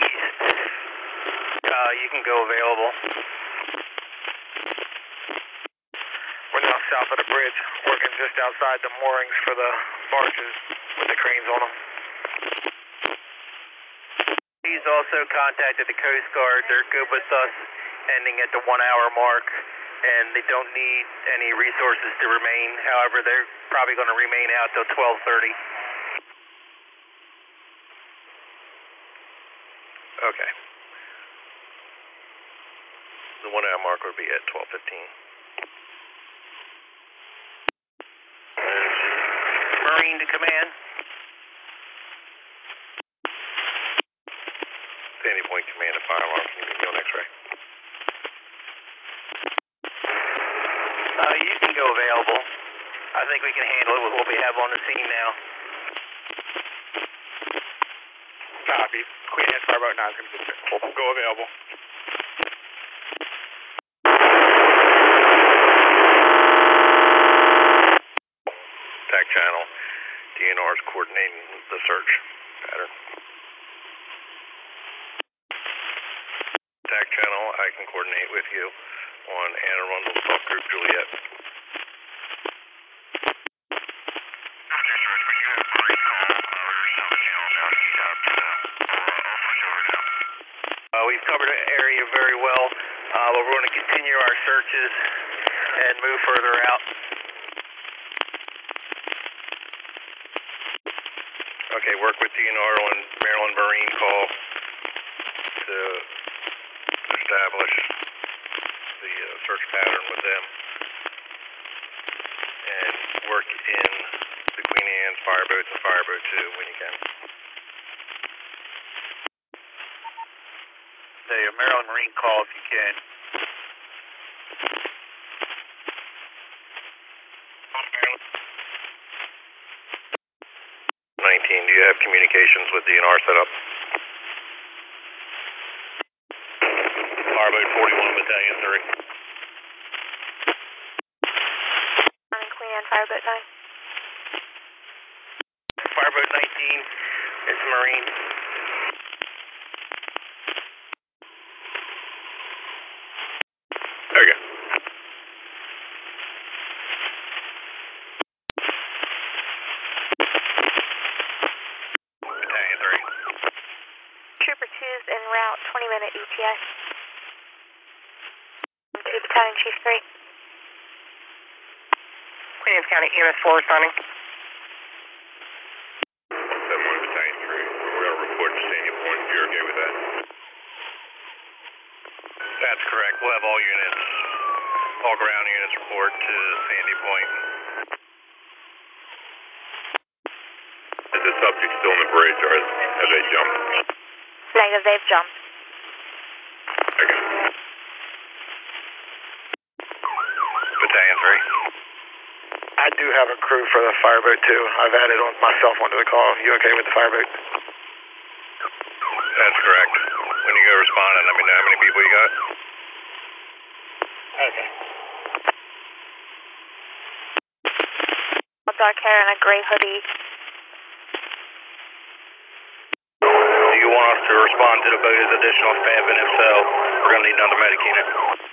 Uh, you can go available. We're now south of the bridge, working just outside the moorings for the barges with the cranes on them. He's also contacted the Coast Guard. They're good with us ending at the one hour mark, and they don't need any resources to remain. However, they're probably going to remain out till 1230. Okay. The one hour mark would be at 1215. Marine to command. Sandy Point Command and Fire Alarm, can you me on X-ray? Uh, you can go available. I think we can handle it with what we have on the scene now. Copy. Queen Anne Fireboat 9 is going to go available. TAC channel, DNR is coordinating the search pattern. TAC channel, I can coordinate with you on Anne Arundel Salt Group Juliet. We've covered the area very well, uh, but we're going to continue our searches and move further out. Okay, work with DNR on Maryland Marine call to establish the uh, search pattern with them and work in the Queen Anne's fireboats and Fireboat 2 when you can. The Maryland Marine call if you can. Nineteen, do you have communications with DNR set up? Fireboat forty-one, Battalion three. Morning, Queen Anne Fireboat 9. Fireboat 19, it's Marine. Okay. Battalion three. Trooper 2's en route, 20 minute ETA. To Battalion Chief 3. Queen Anne's County EMS 4 responding. Seven one Battalion three. We're gonna report to Sandy Point. You're okay with that? That's correct. We'll have all units, all ground units report to Sandy Point. Is the subject still on the bridge or have they jumped? Negative, they've jumped. Okay. Battalion three. I do have a crew for the fireboat too. I've added on myself onto the call. You okay with the fireboat? That's correct. When you go responding, let me know how many people you got. Okay. A dark hair and a gray hoodie. Do you want us to respond to the boat as additional staff, and if so, we're gonna need another medic unit.